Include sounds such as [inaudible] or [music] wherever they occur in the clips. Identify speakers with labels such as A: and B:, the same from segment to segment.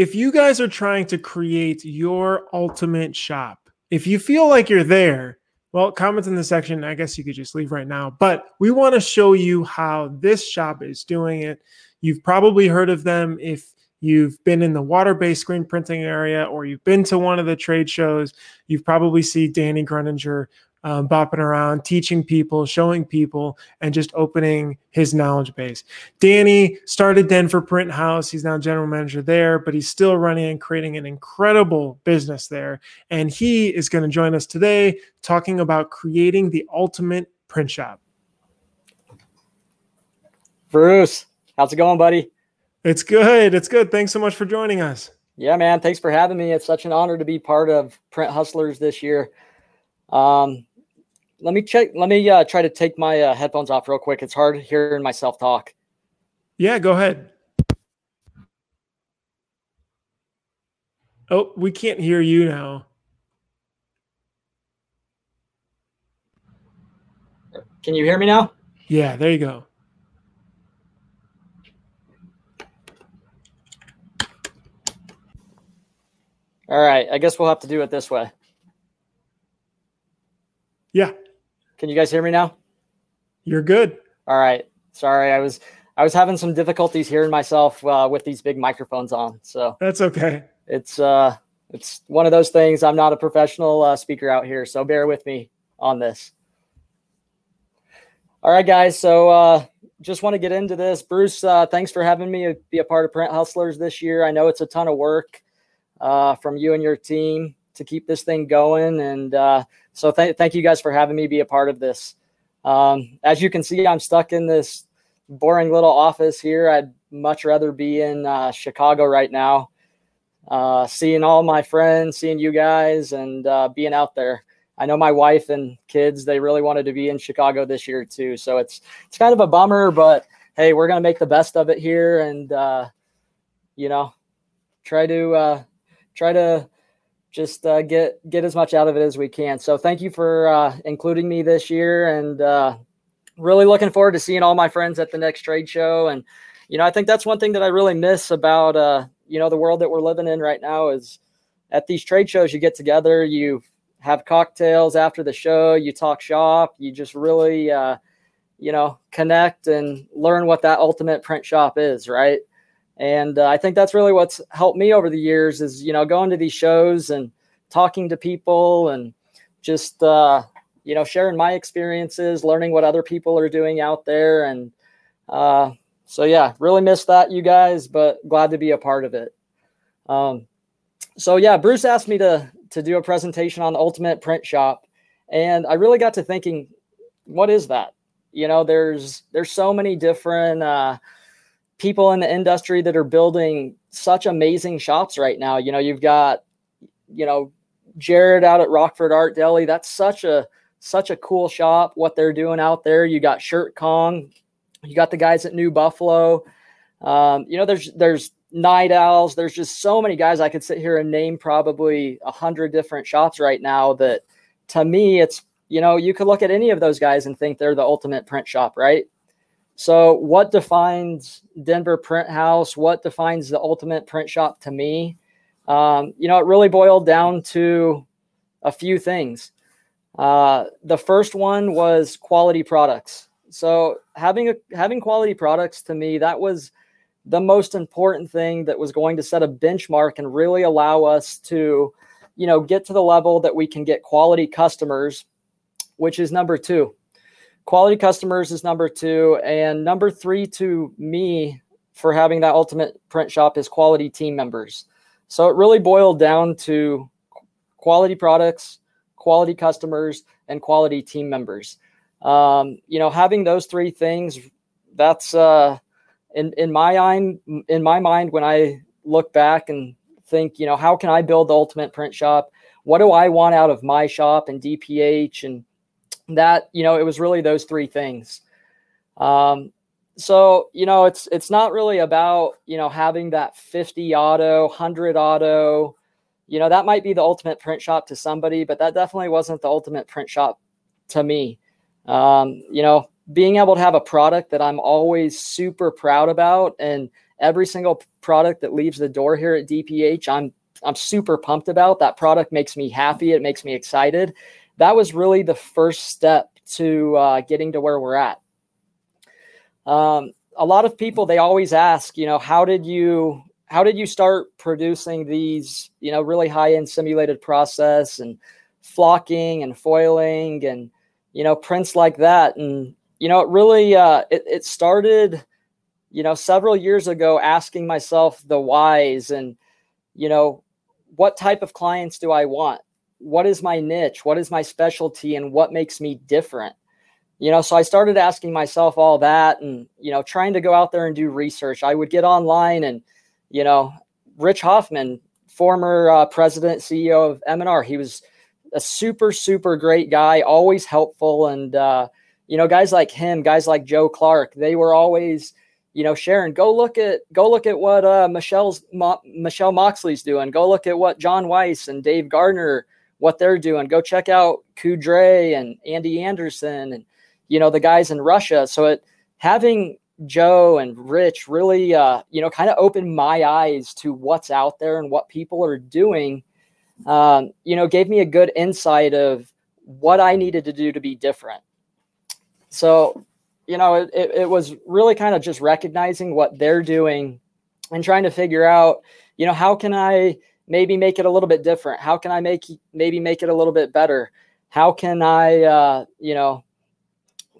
A: if you guys are trying to create your ultimate shop, if you feel like you're there, well, comments in the section. I guess you could just leave right now. But we want to show you how this shop is doing it. You've probably heard of them if you've been in the water-based screen printing area or you've been to one of the trade shows. You've probably seen Danny Gruninger um, bopping around, teaching people, showing people, and just opening his knowledge base. Danny started Denver Print House. He's now general manager there, but he's still running and creating an incredible business there. And he is going to join us today talking about creating the ultimate print shop.
B: Bruce, how's it going, buddy?
A: It's good. It's good. Thanks so much for joining us.
B: Yeah, man. Thanks for having me. It's such an honor to be part of Print Hustlers this year. Um, let me check. Let me uh, try to take my uh, headphones off real quick. It's hard hearing myself talk.
A: Yeah, go ahead. Oh, we can't hear you now.
B: Can you hear me now?
A: Yeah, there you go.
B: All right. I guess we'll have to do it this way.
A: Yeah.
B: Can you guys hear me now?
A: You're good.
B: All right. Sorry, I was I was having some difficulties hearing myself uh, with these big microphones on. So
A: that's okay.
B: It's uh it's one of those things. I'm not a professional uh, speaker out here, so bear with me on this. All right, guys. So uh, just want to get into this. Bruce, uh, thanks for having me be a part of Print Hustlers this year. I know it's a ton of work uh, from you and your team to keep this thing going, and uh, so th- thank you guys for having me be a part of this. Um, as you can see, I'm stuck in this boring little office here. I'd much rather be in uh, Chicago right now, uh, seeing all my friends, seeing you guys, and uh, being out there. I know my wife and kids; they really wanted to be in Chicago this year too. So it's it's kind of a bummer, but hey, we're gonna make the best of it here, and uh, you know, try to uh, try to just uh, get get as much out of it as we can. So thank you for uh, including me this year, and uh, really looking forward to seeing all my friends at the next trade show. And you know, I think that's one thing that I really miss about uh, you know the world that we're living in right now is at these trade shows you get together, you have cocktails after the show, you talk shop, you just really uh, you know connect and learn what that ultimate print shop is, right? And uh, i think that's really what's helped me over the years is you know going to these shows and talking to people and just uh, you know sharing my experiences learning what other people are doing out there. And uh, so yeah really miss that you guys but glad to be a part of it. Um, so yeah bruce asked me to to do a presentation on the ultimate print shop and i really got to thinking what is that? You know there's there's so many different uh, people in the industry that are building such amazing shops right now. You know, you've got, you know, Jared out at Rockford Art Deli. That's such a such a cool shop. What they're doing out there. You got Shirt Kong. You got the guys at New Buffalo. Um, you know, there's there's Night Owls. There's just so many guys. I could sit here and name probably a hundred different shops right now. That to me, it's you know, you could look at any of those guys and think they're the ultimate print shop, right? So, what defines Denver Print House? What defines the ultimate print shop to me? Um, you know, it really boiled down to a few things. Uh, the first one was quality products. So, having a, having quality products to me, that was the most important thing that was going to set a benchmark and really allow us to, you know, get to the level that we can get quality customers, which is number two quality customers is number two and number three to me for having that ultimate print shop is quality team members. So it really boiled down to quality products quality customers and quality team members. Um, you know having those three things that's uh, in, in my mind in my mind when i look back and think you know how can i build the ultimate print shop? What do i want out of my shop and dph and that you know it was really those three things um, so you know it's it's not really about you know having that 50 auto 100 auto you know that might be the ultimate print shop to somebody but that definitely wasn't the ultimate print shop to me um, you know being able to have a product that i'm always super proud about and every single product that leaves the door here at DPH, I'm I'm super pumped about. That product makes me happy. It makes me excited. That was really the first step to uh, getting to where we're at. Um, a lot of people they always ask, you know, how did you how did you start producing these, you know, really high end simulated process and flocking and foiling and you know prints like that and you know it really uh, it, it started you know several years ago asking myself the whys and you know what type of clients do i want what is my niche? What is my specialty and what makes me different? You know so i started asking myself all that and you know trying to go out there and do research. I would get online and you know rich hoffman former uh, president ceo of m&r he was a super super great guy always helpful. And uh, you know guys like him guys like joe clark they were always you know sharon go look at go look at what uh, michelle's Mo- michelle moxley's doing. Go look at what john weiss and dave gardner what they're doing go check out kudre and andy anderson and you know the guys in russia so it having joe and rich really uh, you know kind of opened my eyes to what's out there and what people are doing um, you know, gave me a good insight of what I needed to do to be different. So, you know, it, it was really kind of just recognizing what they're doing and trying to figure out, you know, how can I maybe make it a little bit different? How can I make maybe make it a little bit better? How can I, uh, you know,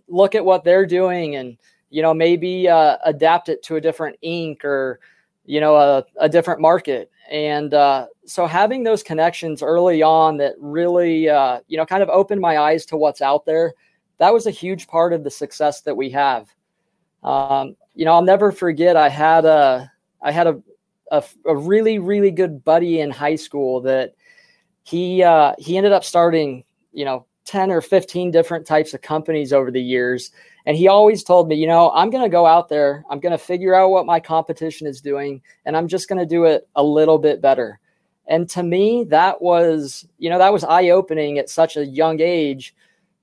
B: look at what they're doing and, you know, maybe uh, adapt it to a different ink or, you know, a, a different market. And uh, so having those connections early on that really, uh, you know, kind of opened my eyes to what's out there, that was a huge part of the success that we have. Um, you know, I'll never forget. I had a, I had a, a, a really, really good buddy in high school that he, uh, he ended up starting, you know, 10 or 15 different types of companies over the years. And he always told me, you know, I'm going to go out there, I'm going to figure out what my competition is doing, and I'm just going to do it a little bit better. And to me, that was, you know, that was eye opening at such a young age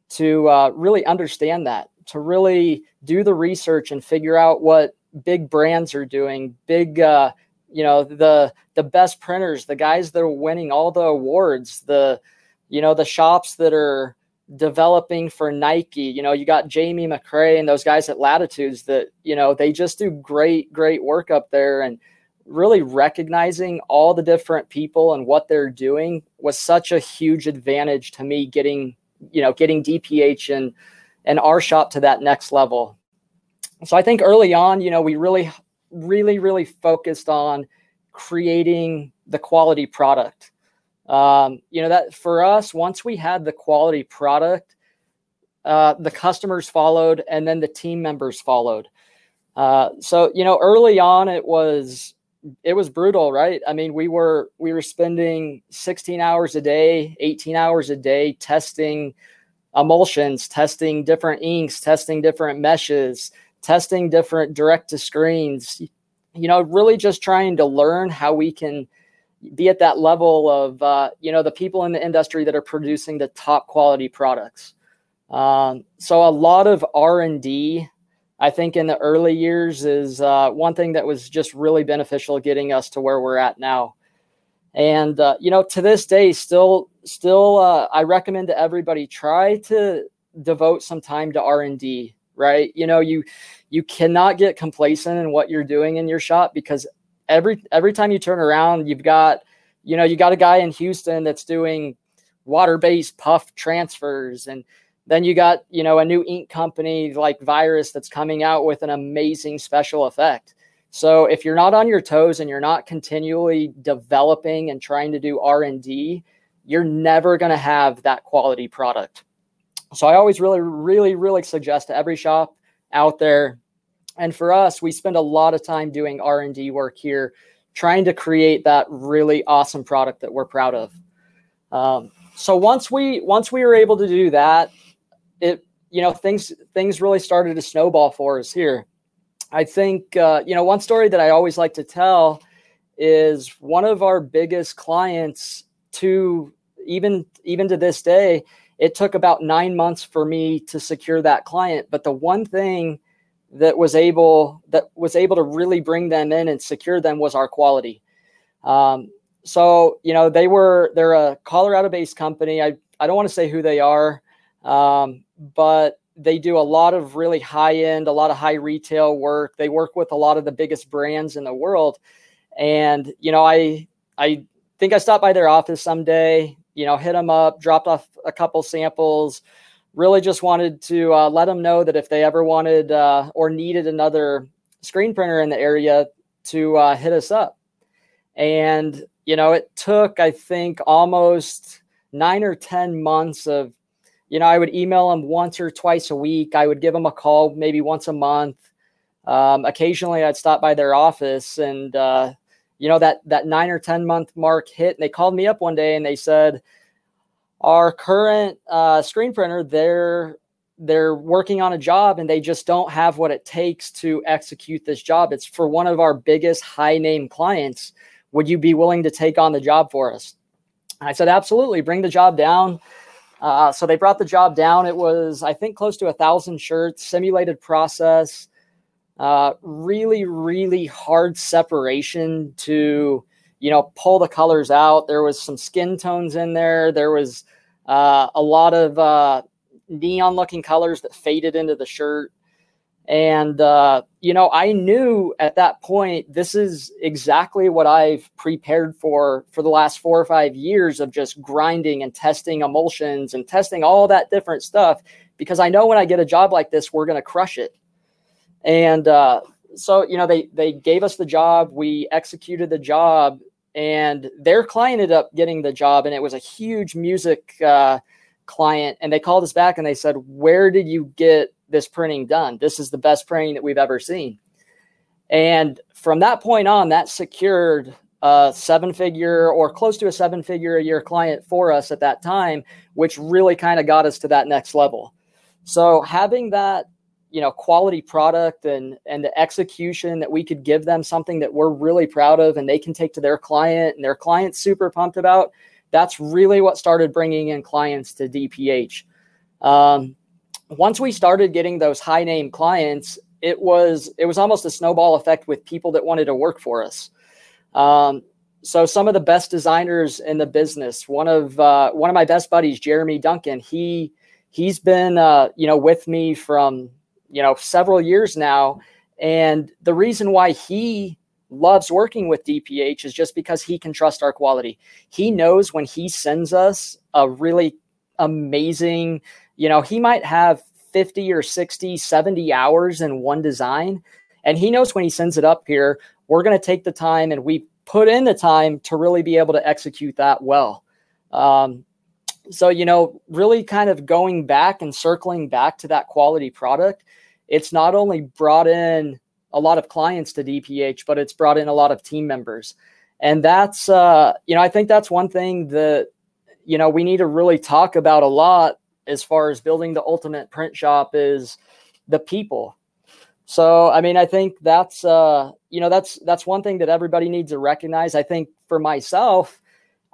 B: to uh, really understand that, to really do the research and figure out what big brands are doing, big, uh, you know, the the best printers, the guys that are winning all the awards, the, you know, the shops that are developing for Nike. You know, you got Jamie McRae and those guys at Latitudes that, you know, they just do great, great work up there. And really recognizing all the different people and what they're doing was such a huge advantage to me getting, you know, getting DPH and and our shop to that next level. So I think early on, you know, we really, really, really focused on creating the quality product. Um, you know that for us once we had the quality product uh, the customers followed and then the team members followed. Uh, so you know early on it was it was brutal right? I mean we were we were spending 16 hours a day 18 hours a day testing emulsions testing different inks testing different meshes testing different direct to screens you know really just trying to learn how we can be at that level of uh, you know the people in the industry that are producing the top quality products. Um, so a lot of r&d i think in the early years is uh, one thing that was just really beneficial getting us to where we're at now. And uh, you know to this day still still uh, i recommend to everybody try to devote some time to r&d right? You know you you cannot get complacent in what you're doing in your shop because every every time you turn around, you've got you know you got a guy in Houston that's doing water-based puff transfers and then you got you know a new ink company like virus that's coming out with an amazing special effect. So if you're not on your toes and you're not continually developing and trying to do r&d you're never going to have that quality product so i always really really really suggest to every shop out there and for us, we spend a lot of time doing R&D work here, trying to create that really awesome product that we're proud of. Um, so once we once we were able to do that, it you know things things really started to snowball for us here. I think uh, you know one story that I always like to tell is one of our biggest clients to even even to this day it took about nine months for me to secure that client but the one thing that was able that was able to really bring them in and secure them was our quality. Um, so you know they were they're a Colorado based company. I I don't want to say who they are, um, but they do a lot of really high end, a lot of high retail work. They work with a lot of the biggest brands in the world. And you know, I I think I stopped by their office someday. You know, hit them up, dropped off a couple samples. Really, just wanted to uh, let them know that if they ever wanted uh, or needed another screen printer in the area, to uh, hit us up. And you know, it took I think almost nine or ten months of you know, I would email them once or twice a week. I would give them a call maybe once a month. Um, occasionally, I'd stop by their office, and uh, you know that that nine or ten month mark hit. And they called me up one day and they said, "Our current uh, screen printer, they're they're working on a job and they just don't have what it takes to execute this job. It's for one of our biggest high name clients. Would you be willing to take on the job for us?" I said, "Absolutely. Bring the job down." Uh, so they brought the job down. It was, I think, close to a thousand shirts, simulated process, uh, really, really hard separation to, you know, pull the colors out. There was some skin tones in there. There was uh, a lot of uh, neon looking colors that faded into the shirt. And, uh, you know, I knew at that point, this is exactly what I've prepared for for the last four or five years of just grinding and testing emulsions and testing all that different stuff. Because I know when I get a job like this, we're going to crush it. And uh, so, you know, they, they gave us the job, we executed the job, and their client ended up getting the job. And it was a huge music uh, client. And they called us back and they said, Where did you get this printing done. This is the best printing that we've ever seen. And from that point on, that secured a seven figure or close to a seven figure a year client for us at that time, which really kind of got us to that next level. So having that, you know, quality product and and the execution that we could give them something that we're really proud of and they can take to their client and their client's super pumped about, that's really what started bringing in clients to DPH. Um, once we started getting those high name clients, it was it was almost a snowball effect with people that wanted to work for us. Um, so some of the best designers in the business, one of uh, one of my best buddies, Jeremy Duncan, he he's been uh, you know with me from you know several years now, and the reason why he loves working with DPH is just because he can trust our quality. He knows when he sends us a really amazing you know, he might have 50 or 60, 70 hours in one design. And he knows when he sends it up here, we're going to take the time and we put in the time to really be able to execute that well. Um, so, you know, really kind of going back and circling back to that quality product, it's not only brought in a lot of clients to DPH, but it's brought in a lot of team members. And that's, uh, you know, I think that's one thing that, you know, we need to really talk about a lot as far as building the ultimate print shop is the people. So, I mean, I think that's uh, you know that's that's one thing that everybody needs to recognize. I think for myself,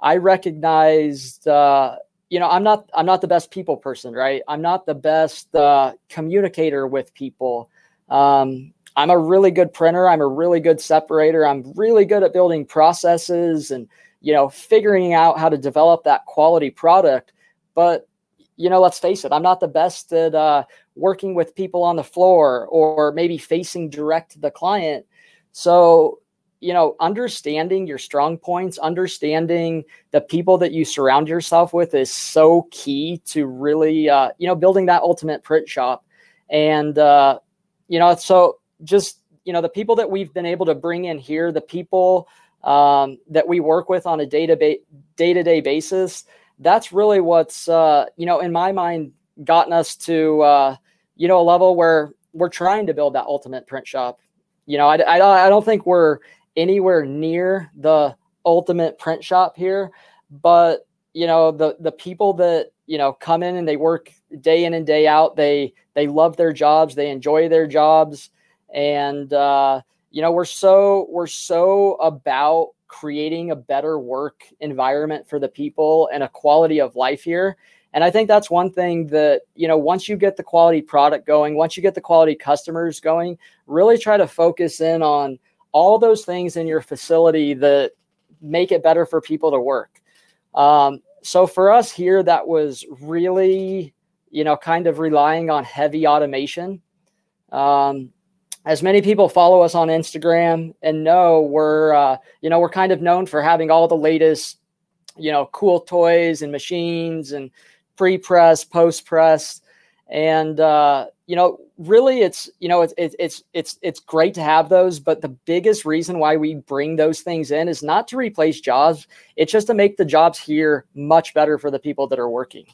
B: I recognized uh, you know I'm not I'm not the best people person, right? I'm not the best uh, communicator with people. Um, I'm a really good printer. I'm a really good separator. I'm really good at building processes and you know figuring out how to develop that quality product. But you know, let's face it, I'm not the best at uh, working with people on the floor or maybe facing direct the client. So, you know, understanding your strong points, understanding the people that you surround yourself with is so key to really, uh, you know, building that ultimate print shop. And, uh, you know, so just, you know, the people that we've been able to bring in here, the people um, that we work with on a day to day basis, that's really what's uh, you know in my mind gotten us to uh, you know a level where we're trying to build that ultimate print shop. You know, I, I, I don't think we're anywhere near the ultimate print shop here, but you know the the people that you know come in and they work day in and day out. They they love their jobs. They enjoy their jobs, and uh, you know we're so we're so about creating a better work environment for the people and a quality of life here. And I think that's one thing that, you know, once you get the quality product going, once you get the quality customers going, really try to focus in on all those things in your facility that make it better for people to work. Um, so for us here, that was really, you know, kind of relying on heavy automation. Um, as many people follow us on Instagram and know we're, uh, you know, we're kind of known for having all the latest, you know, cool toys and machines and pre press, post press, and uh, you know, really, it's you know, it's it's it's it's great to have those. But the biggest reason why we bring those things in is not to replace jobs; it's just to make the jobs here much better for the people that are working.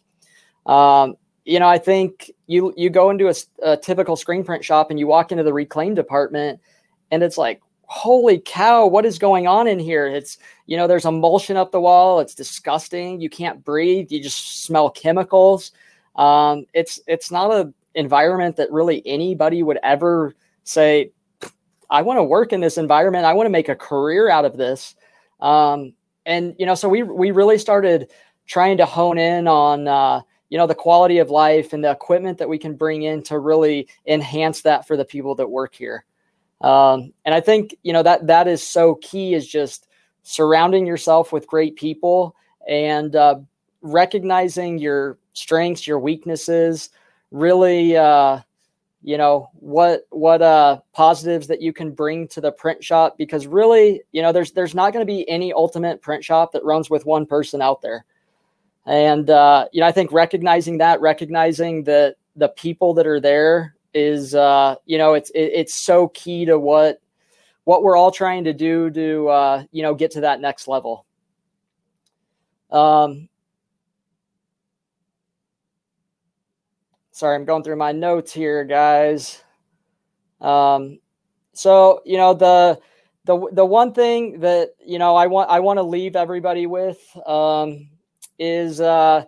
B: Um, you know, I think you you go into a, a typical screen print shop and you walk into the reclaim department, and it's like, holy cow, what is going on in here? It's, you know, there's emulsion up the wall. It's disgusting. You can't breathe. You just smell chemicals. Um, it's, it's not a environment that really anybody would ever say, I want to work in this environment. I want to make a career out of this. Um, and, you know, so we, we really started trying to hone in on, uh, you know, the quality of life and the equipment that we can bring in to really enhance that for the people that work here. Um, and I think you know that that is so key is just surrounding yourself with great people and uh, recognizing your strengths, your weaknesses, really uh, you know what what uh, positives that you can bring to the print shop because really you know there's there's not going to be any ultimate print shop that runs with one person out there and uh, you know i think recognizing that recognizing that the people that are there is uh, you know it's it, it's so key to what what we're all trying to do to uh, you know get to that next level. Um, sorry, I'm going through my notes here, guys. Um, so you know the the the one thing that you know I want I want to leave everybody with um, is uh,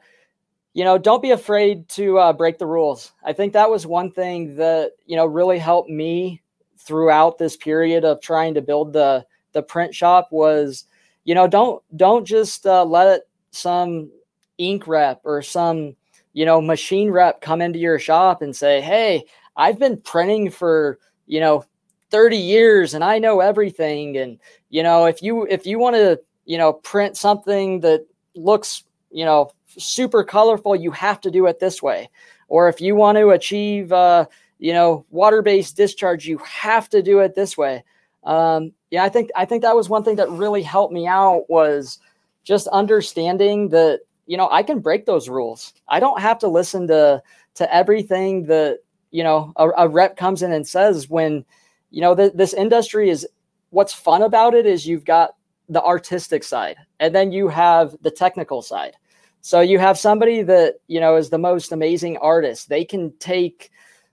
B: you know, don't be afraid to uh, break the rules. I think that was one thing that you know really helped me throughout this period of trying to build the the print shop was, you know, don't don't just uh, let some ink rep or some you know machine rep come into your shop and say, "Hey, I've been printing for you know 30 years and I know everything." And you know, if you if you want to you know print something that looks you know super colorful, you have to do it this way. Or if you want to achieve, uh, you know, water-based discharge, you have to do it this way. Um, yeah, I think I think that was one thing that really helped me out was just understanding that you know I can break those rules. I don't have to listen to to everything that you know a, a rep comes in and says when you know th- this industry is what's fun about it is you've got the artistic side and then you have the technical side so you have somebody that you know is the most amazing artist. They can take,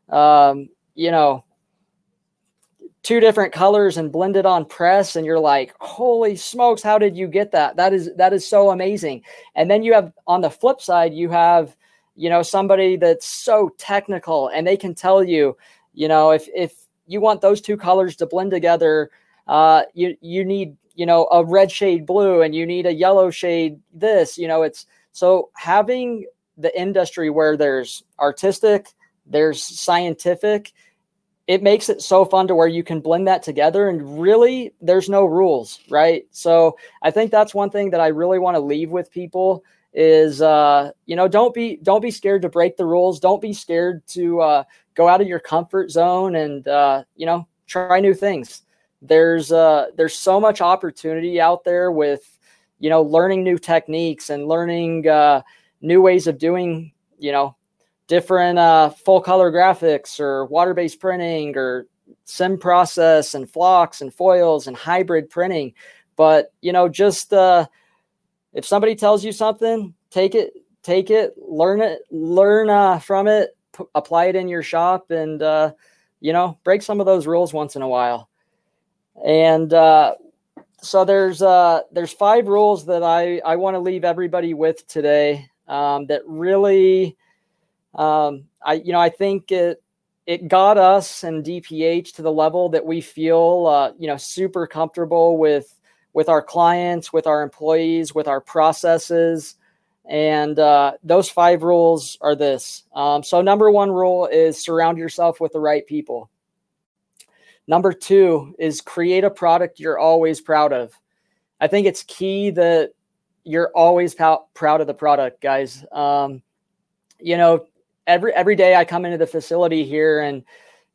B: um, you know, two different colors and blend it on press, and you're like, "Holy smokes! How did you get that? That is that is so amazing." And then you have on the flip side, you have you know somebody that's so technical, and they can tell you, you know, if if you want those two colors to blend together, uh, you you need you know a red shade blue, and you need a yellow shade this. You know, it's so having the industry where there's artistic, there's scientific, it makes it so fun to where you can blend that together and really there's no rules, right? So I think that's one thing that I really want to leave with people is uh, you know don't be don't be scared to break the rules don't be scared to uh, go out of your comfort zone and uh, you know try new things there's uh, there's so much opportunity out there with you know, learning new techniques and learning uh, new ways of doing, you know, different uh, full color graphics or water based printing or sim process and flocks and foils and hybrid printing. But, you know, just uh, if somebody tells you something, take it, take it, learn it, learn uh, from it, p- apply it in your shop and, uh, you know, break some of those rules once in a while. And uh, so there's uh there's five rules that I I want to leave everybody with today um, that really um, I you know I think it it got us and DPH to the level that we feel uh, you know super comfortable with with our clients, with our employees, with our processes, And uh, those five rules are this. Um, so, number one rule is surround yourself with the right people. Number two is create a product you're always proud of. I think it's key that you're always proud of the product, guys. Um, you know, every every day I come into the facility here, and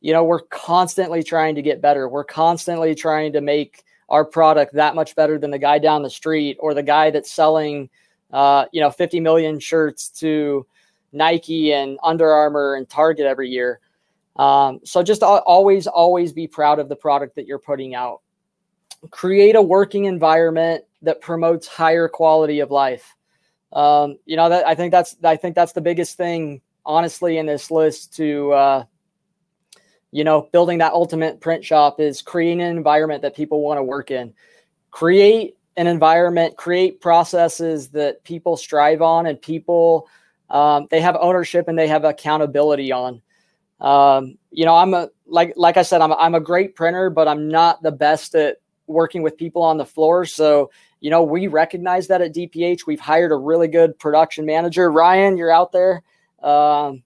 B: you know, we're constantly trying to get better. We're constantly trying to make our product that much better than the guy down the street or the guy that's selling, uh, you know, 50 million shirts to Nike and Under Armour and Target every year. Um, so just always, always be proud of the product that you're putting out. Create a working environment that promotes higher quality of life. Um, you know that I think that's I think that's the biggest thing, honestly, in this list to uh, you know building that ultimate print shop is creating an environment that people want to work in. Create an environment, create processes that people strive on and people um, they have ownership and they have accountability on. Um, you know, I'm a like like I said, I'm a, I'm a great printer, but I'm not the best at working with people on the floor. So, you know, we recognize that at DPH. We've hired a really good production manager, Ryan. You're out there, um,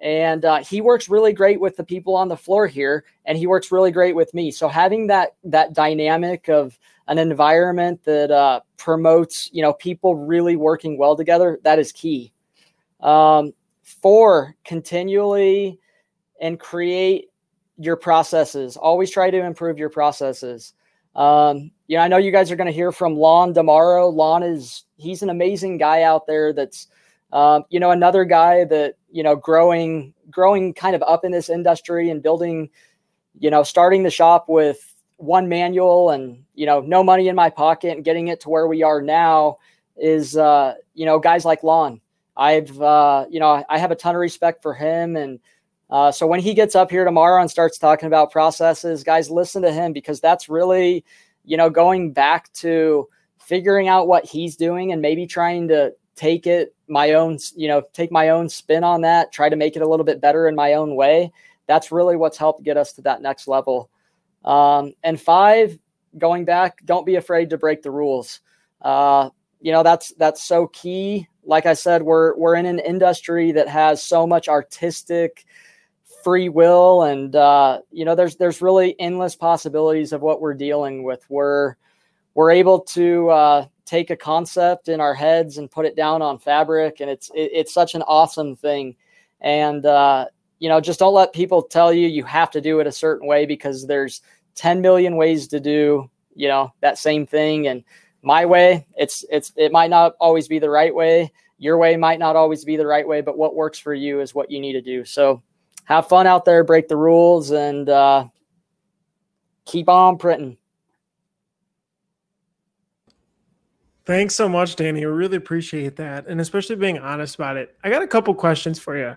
B: and uh, he works really great with the people on the floor here, and he works really great with me. So having that that dynamic of an environment that uh, promotes, you know, people really working well together, that is key. Um, four, continually and create your processes. Always try to improve your processes. Um, you know, I know you guys are going to hear from Lon tomorrow. Lon is he's an amazing guy out there. That's um, you know another guy that you know growing growing kind of up in this industry and building. You know, starting the shop with one manual and you know no money in my pocket and getting it to where we are now is uh, you know guys like Lon. I've uh, you know I have a ton of respect for him and uh, so when he gets up here tomorrow and starts talking about processes, guys, listen to him because that's really, you know, going back to figuring out what he's doing and maybe trying to take it my own, you know, take my own spin on that, try to make it a little bit better in my own way. That's really what's helped get us to that next level. Um, and five, going back, don't be afraid to break the rules. Uh, you know, that's that's so key. Like I said, we're we're in an industry that has so much artistic free will and uh, you know there's there's really endless possibilities of what we're dealing with we're we're able to uh, take a concept in our heads and put it down on fabric and it's it, it's such an awesome thing. And uh, you know just don't let people tell you you have to do it a certain way because there's 10 million ways to do you know that same thing. And my way it's it's it might not always be the right way. Your way might not always be the right way but what works for you is what you need to do. So have fun out there, break the rules, and uh, keep on printing.
A: Thanks so much, Danny. I really appreciate that, and especially being honest about it. I got a couple questions for you.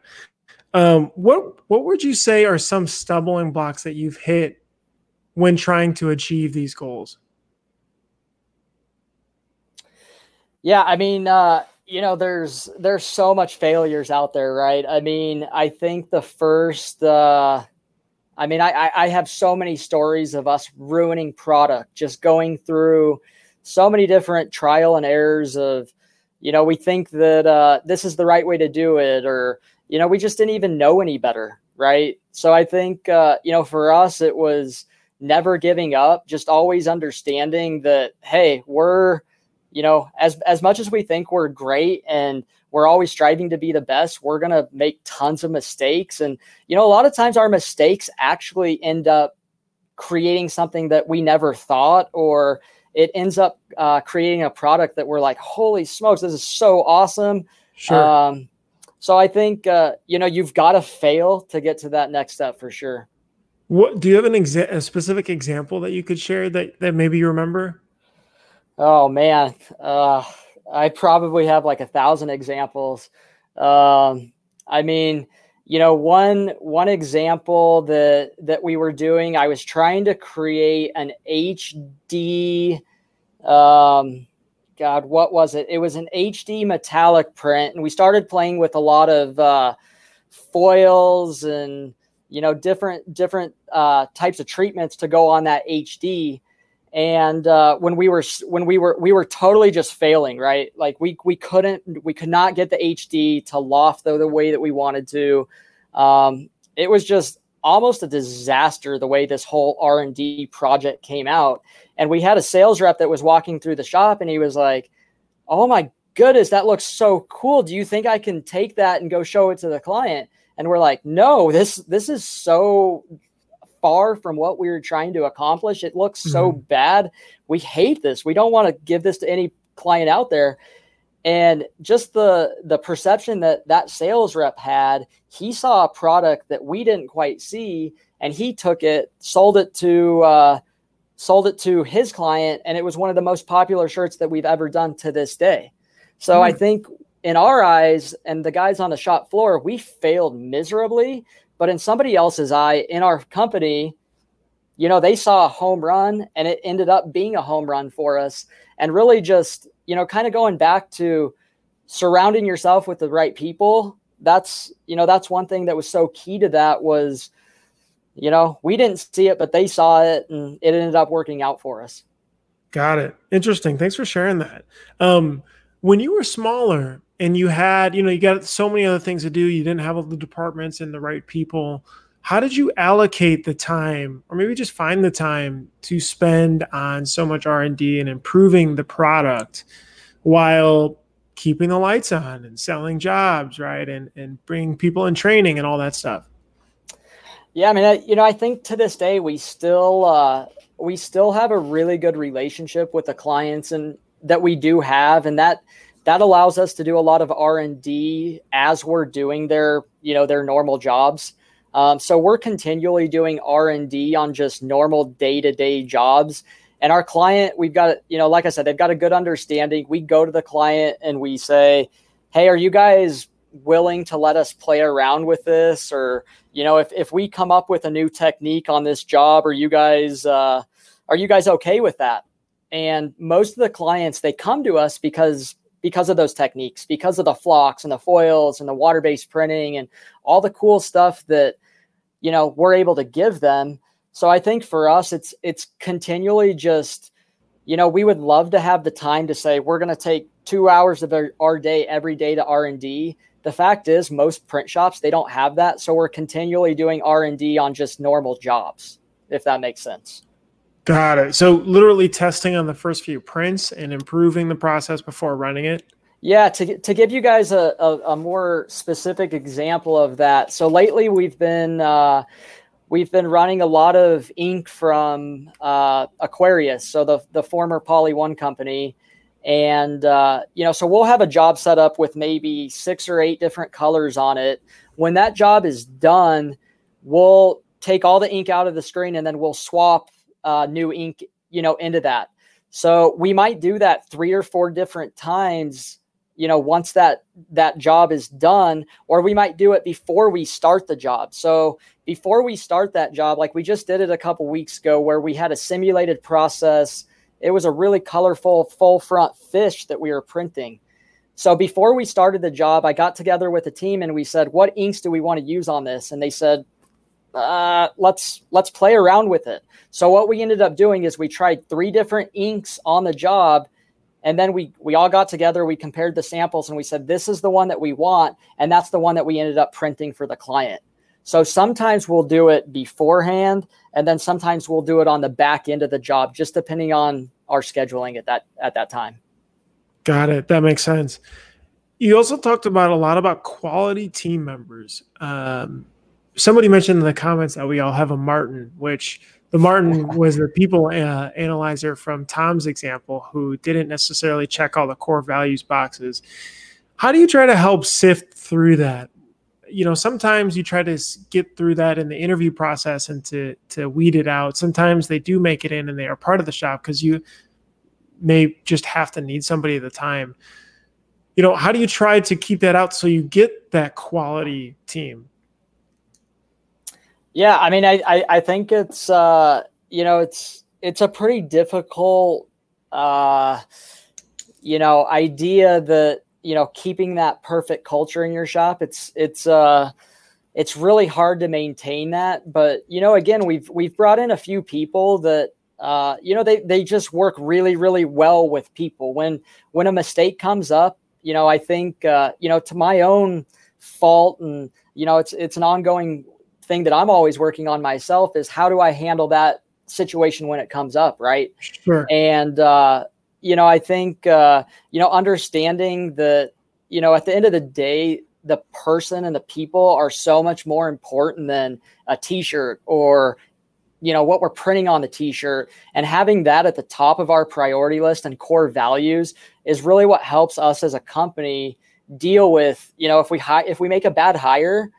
A: Um, what what would you say are some stumbling blocks that you've hit when trying to achieve these goals?
B: Yeah, I mean, uh, you know there's there's so much failures out there right i mean i think the first uh i mean i i have so many stories of us ruining product just going through so many different trial and errors of you know we think that uh this is the right way to do it or you know we just didn't even know any better right? So i think uh you know for us it was never giving up just always understanding that hey we're you know, as as much as we think we're great and we're always striving to be the best, we're going to make tons of mistakes. And you know, a lot of times our mistakes actually end up creating something that we never thought or it ends up uh, creating a product that we're like, holy smokes, this is so awesome. Sure. Um, so I think uh, you know you've got to fail to get to that next step for sure.
A: What do you have an exa- a specific example that you could share that that maybe you remember?
B: Oh man, uh, I probably have like a thousand examples. Um, I mean, you know, one one example that that we were doing, I was trying to create an HD. Um, God, what was it? It was an HD metallic print, and we started playing with a lot of uh, foils and you know different different uh, types of treatments to go on that HD and uh, when we were when we were we were totally just failing right? Like we we couldn't we could not get the hd to loft the, the way that we wanted to. Um, it was just almost a disaster the way this whole r&d project came out. And we had a sales rep that was walking through the shop and he was like oh my goodness that looks so cool. Do you think i can take that and go show it to the client? And we're like no this this is so far from what we were trying to accomplish. It looks so mm-hmm. bad. We hate this. We don't want to give this to any client out there. And just the the perception that that sales rep had, he saw a product that we didn't quite see, and he took it, sold it to uh, sold it to his client, and it was one of the most popular shirts that we've ever done to this day. So mm. I think in our eyes and the guys on the shop floor, we failed miserably but in somebody else's eye, in our company, you know, they saw a home run and it ended up being a home run for us. And really just, you know, kind of going back to surrounding yourself with the right people. That's, you know, that's one thing that was so key to that was, you know, we didn't see it, but they saw it and it ended up working out for us.
A: Got it. Interesting. Thanks for sharing that. Um, when you were smaller, and you had, you know, you got so many other things to do. You didn't have all the departments and the right people. How did you allocate the time, or maybe just find the time to spend on so much R and D and improving the product, while keeping the lights on and selling jobs, right, and and bringing people in training and all that stuff?
B: Yeah, I mean, I, you know, I think to this day we still uh, we still have a really good relationship with the clients and that we do have, and that that allows us to do a lot of r&d as we're doing their you know their normal jobs. Um, so we're continually doing r&d on just normal day-to-day jobs. And our client we've got you know like i said they've got a good understanding. We go to the client and we say hey are you guys willing to let us play around with this? Or you know if, if we come up with a new technique on this job are you guys uh, are you guys okay with that? And most of the clients they come to us because because of those techniques, because of the flocks and the foils and the water-based printing and all the cool stuff that you know we're able to give them. So I think for us, it's it's continually just you know we would love to have the time to say we're going to take two hours of our, our day every day to R and D. The fact is, most print shops they don't have that, so we're continually doing R and D on just normal jobs, if that makes sense.
A: Got it. So literally testing on the first few prints and improving the process before running it.
B: Yeah, to, to give you guys a, a, a more specific example of that. So lately we've been uh, we've been running a lot of ink from uh, Aquarius, so the the former Poly One company, and uh, you know, so we'll have a job set up with maybe six or eight different colors on it. When that job is done, we'll take all the ink out of the screen and then we'll swap uh, new ink, you know, into that. So we might do that three or four different times, you know, once that that job is done, or we might do it before we start the job. So before we start that job, like we just did it a couple weeks ago, where we had a simulated process. It was a really colorful full front fish that we were printing. So before we started the job, I got together with the team and we said, "What inks do we want to use on this?" And they said, uh, let's let's play around with it. So what we ended up doing is we tried three different inks on the job, and then we we all got together. We compared the samples, and we said this is the one that we want, and that's the one that we ended up printing for the client. So sometimes we'll do it beforehand, and then sometimes we'll do it on the back end of the job, just depending on our scheduling at that at that time.
A: Got it. That makes sense. You also talked about a lot about quality team members. Um, somebody mentioned in the comments that we all have a Martin, which the Martin [laughs] was the people uh, analyzer from Tom's example who didn't necessarily check all the core values boxes. How do you try to help sift through that? You know, sometimes you try to get through that in the interview process and to to weed it out. Sometimes they do make it in and they are part of the shop because you may just have to need somebody at the time. You know, how do you try to keep that out so you get that quality team?
B: Yeah, I mean, I, I, I think it's uh, you know it's it's a pretty difficult uh, you know idea that you know keeping that perfect culture in your shop. It's it's uh, it's really hard to maintain that. But you know, again, we've we've brought in a few people that uh, you know, they they just work really, really well with people. When when a mistake comes up, you know, I think uh, you know, to my own fault, and you know, it's it's an ongoing thing that I'm always working on myself is how do I handle that situation when it comes up, right?
A: Sure.
B: And uh, you know, I think uh, you know, understanding that you know, at the end of the day, the person and the people are so much more important than a t-shirt or you know what we're printing on the t-shirt and having that at the top of our priority list and core values is really what helps us as a company deal with you know if we hi- if we make a bad hire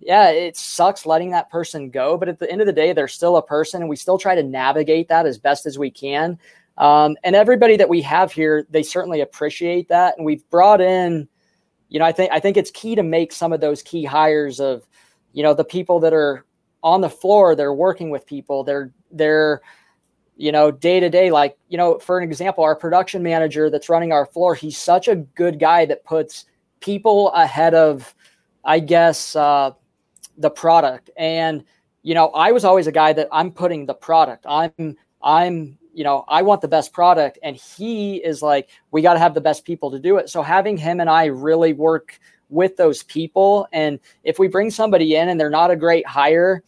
B: yeah it sucks letting that person go but at the end of the day they're still a person and we still try to navigate that as best as we can. Um, and everybody that we have here they certainly appreciate that and we've brought in you know i think i think it's key to make some of those key hires of you know the people that are on the floor they're working with people they're they're you know day to day like you know for an example our production manager that's running our floor he's such a good guy that puts people ahead of i guess uh, the product. And you know i was always a guy that i'm putting the product. I'm i'm you know i want the best product. And he is like we got to have the best people to do it. So having him and i really work with those people. And if we bring somebody in and they're not a great hire,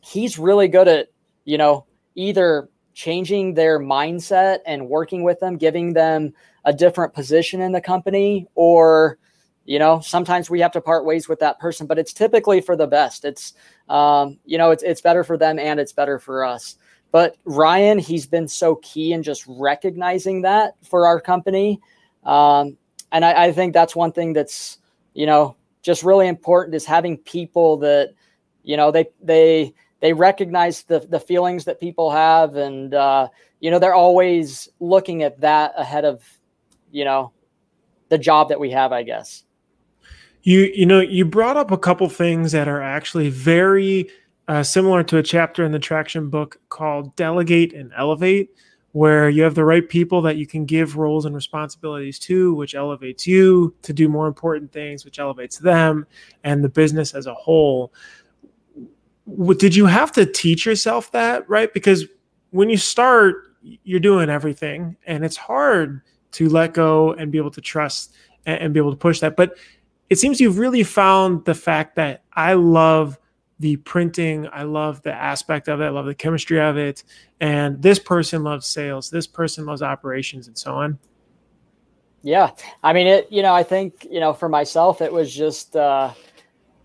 B: he's really good at, you know, either changing their mindset and working with them, giving them a different position in the company, or, you know, sometimes we have to part ways with that person, but it's typically for the best. It's, um, you know, it's, it's better for them and it's better for us. But Ryan, he's been so key in just recognizing that for our company. Um, and I, I think that's one thing that's, you know, just really important is having people that, you know, they they they recognize the the feelings that people have, and uh, you know, they're always looking at that ahead of, you know, the job that we have, I guess.
A: You you know, you brought up a couple things that are actually very uh, similar to a chapter in the traction book called "Delegate and Elevate." where you have the right people that you can give roles and responsibilities to, which elevates you to do more important things, which elevates them and the business as a whole. Did you have to teach yourself that, right? Because when you start, you're doing everything and it's hard to let go and be able to trust and, be able to push that. But it seems you've really found the fact that I love the printing. I love the aspect of it. I love the chemistry of it. And this person loves sales. This person loves operations and so on.
B: Yeah. I mean, it, you know, I think, you know, for myself, it was just, uh,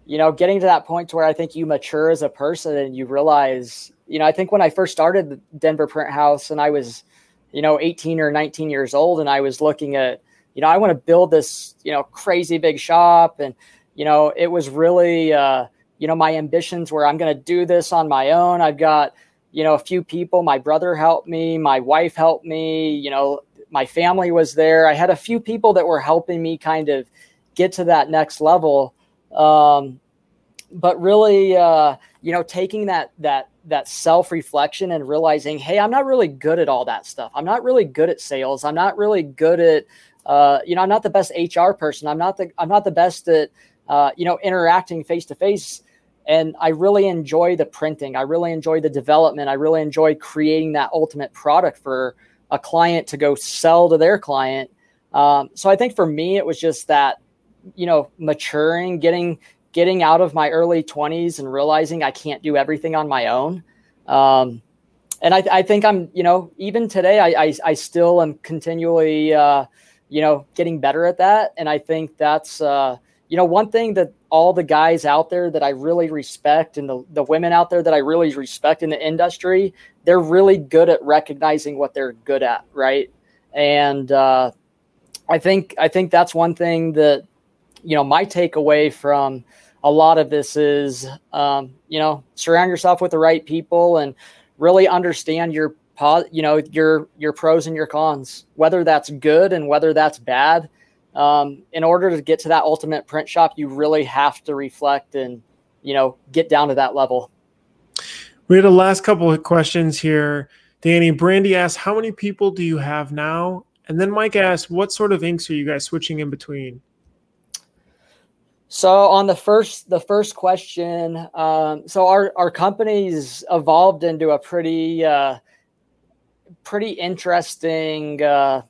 B: you know, getting to that point to where I think you mature as a person and you realize, you know, I think when I first started Denver Print House and I was, you know, 18 or 19 years old and I was looking at, you know, I want to build this, you know, crazy big shop. And, you know, it was really, uh, you know, my ambitions where I'm going to do this on my own. I've got, you know, a few people. My brother helped me, my wife helped me, you know, my family was there. I had a few people that were helping me kind of get to that next level. Um, but really, uh, you know, taking that that that self reflection and realizing, hey, I'm not really good at all that stuff. I'm not really good at sales. I'm not really good at, uh, you know, I'm not the best HR person. I'm not the I'm not the best at, uh, you know, interacting face to face and I really enjoy the printing. I really enjoy the development. I really enjoy creating that ultimate product for a client to go sell to their client. Um, so I think for me, it was just that, you know, maturing, getting getting out of my early 20s and realizing I can't do everything on my own. Um, and I, I, think I'm, you know, even today, I, I, I still am continually, uh, you know, getting better at that. And I think that's, uh, you know, one thing that all the guys out there that I really respect and the, the women out there that I really respect in the industry, they're really good at recognizing what they're good at, right? And uh, I think I think that's one thing that you know my takeaway from a lot of this is um, you know surround yourself with the right people and really understand your you know your your pros and your cons, whether that's good and whether that's bad um, in order to get to that ultimate print shop, you really have to reflect and, you know, get down to that level.
A: We had a last couple of questions here. Danny, Brandy asked, how many people do you have now? And then Mike asked, what sort of inks are you guys switching in between?
B: So on the first the first question, um, so our our company's evolved into a pretty uh, pretty interesting uh,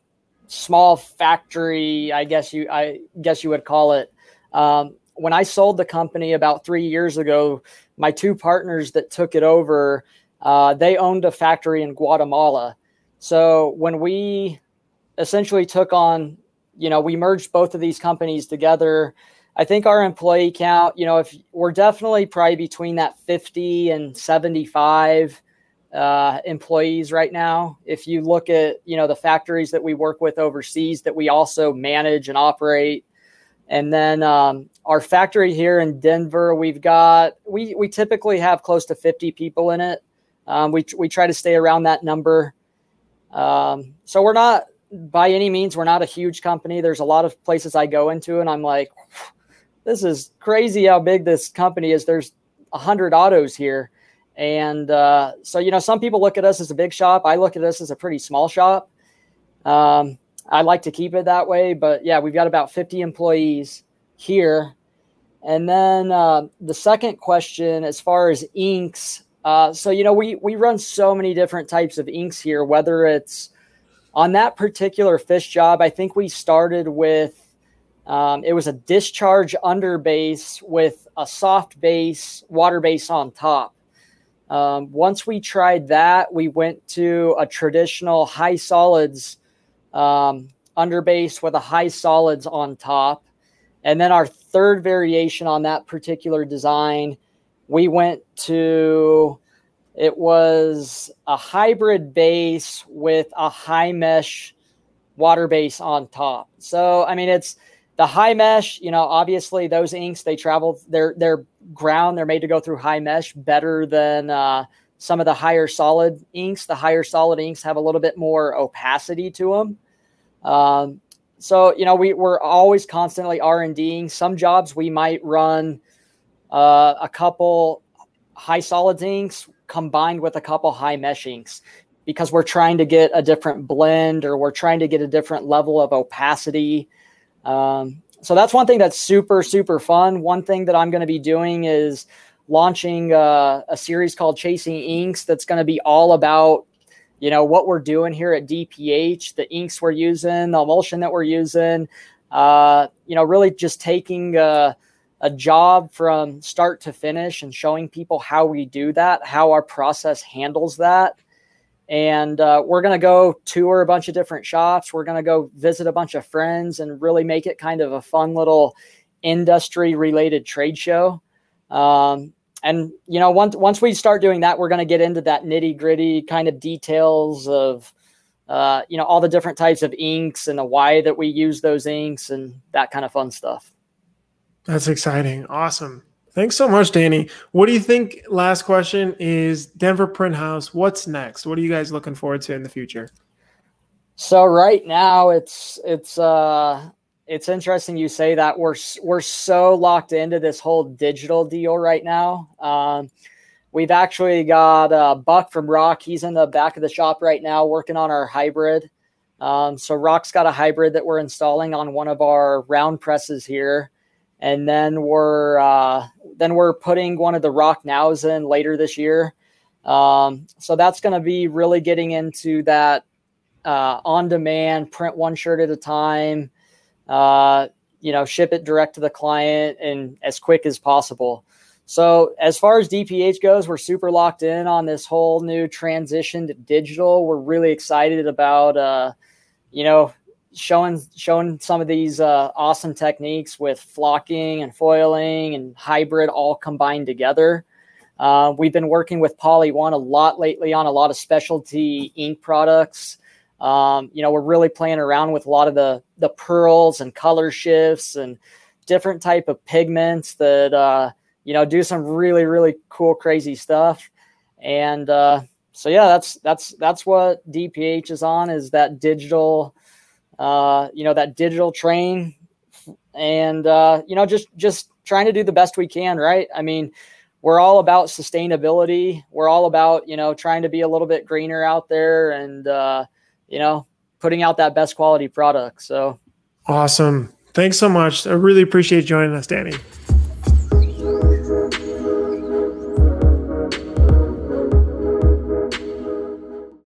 B: small factory, I guess you I guess you would call it. Um, when I sold the company about three years ago, my two partners that took it over, uh, they owned a factory in Guatemala. So when we essentially took on, you know, we merged both of these companies together. I think our employee count, you know, if we're definitely probably between that 50 and 75 uh, employees right now. If you look at, you know, the factories that we work with overseas that we also manage and operate, and then um, our factory here in Denver, we've got we we typically have close to 50 people in it. Um, we we try to stay around that number. Um, so we're not by any means we're not a huge company. There's a lot of places I go into and I'm like, this is crazy how big this company is. There's a hundred autos here. And uh, so, you know, some people look at us as a big shop. I look at us as a pretty small shop. Um, I like to keep it that way. But yeah, we've got about 50 employees here. And then uh, the second question, as far as inks, uh, so you know, we we run so many different types of inks here. Whether it's on that particular fish job, I think we started with um, it was a discharge under base with a soft base, water base on top. Um, once we tried that, we went to a traditional high solids um, underbase with a high solids on top. And then our third variation on that particular design, we went to it was a hybrid base with a high mesh water base on top. So I mean it's the high mesh, you know, obviously those inks they travel they're they're ground, they're made to go through high mesh better than uh, some of the higher solid inks. The higher solid inks have a little bit more opacity to them. Um, so you know we we're always constantly R and Ding. Some jobs we might run uh, a couple high solids inks combined with a couple high mesh inks because we're trying to get a different blend or we're trying to get a different level of opacity. Um, so that's one thing that's super super fun. One thing that I'm going to be doing is launching uh, a series called Chasing Inks that's going to be all about you know what we're doing here at DPH, the inks we're using, the emulsion that we're using. Uh, you know, really just taking a, a job from start to finish and showing people how we do that, how our process handles that. And uh, we're going to go tour a bunch of different shops. We're going to go visit a bunch of friends and really make it kind of a fun little industry related trade show. Um, and you know once once we start doing that we're going to get into that nitty gritty kind of details of uh, you know all the different types of inks and the why that we use those inks and that kind of fun stuff
A: that's exciting awesome thanks so much danny what do you think last question is denver print house what's next what are you guys looking forward to in the future
B: so right now it's it's uh it's interesting you say that we're we're so locked into this whole digital deal right now. Um, we've actually got uh, Buck from ROQ. He's in the back of the shop right now working on our hybrid. Um, so ROQ's got a hybrid that we're installing on one of our round presses here, and then we're uh, then we're putting one of the ROQ nows in later this year. Um, so that's going to be really getting into that uh, on demand, print one shirt at a time uh, you know, ship it direct to the client and as quick as possible. So as far as DPH goes, we're super locked in on this whole new transition to digital. We're really excited about, uh, you know, showing showing some of these uh, awesome techniques with flocking and foiling and hybrid all combined together. Uh, we've been working with PolyOne a lot lately on a lot of specialty ink products. Um, you know, we're really playing around with a lot of the the pearls and color shifts and different type of pigments that uh, you know do some really really cool crazy stuff. And uh, so yeah, that's that's that's what DPH is on is that digital, uh, you know, that digital train, and uh, you know just just trying to do the best we can, right? I mean we're all about sustainability. We're all about, you know, trying to be a little bit greener out there and, uh, you know, putting out that best quality product. So
A: awesome. Thanks so much. I really appreciate joining us, Danny.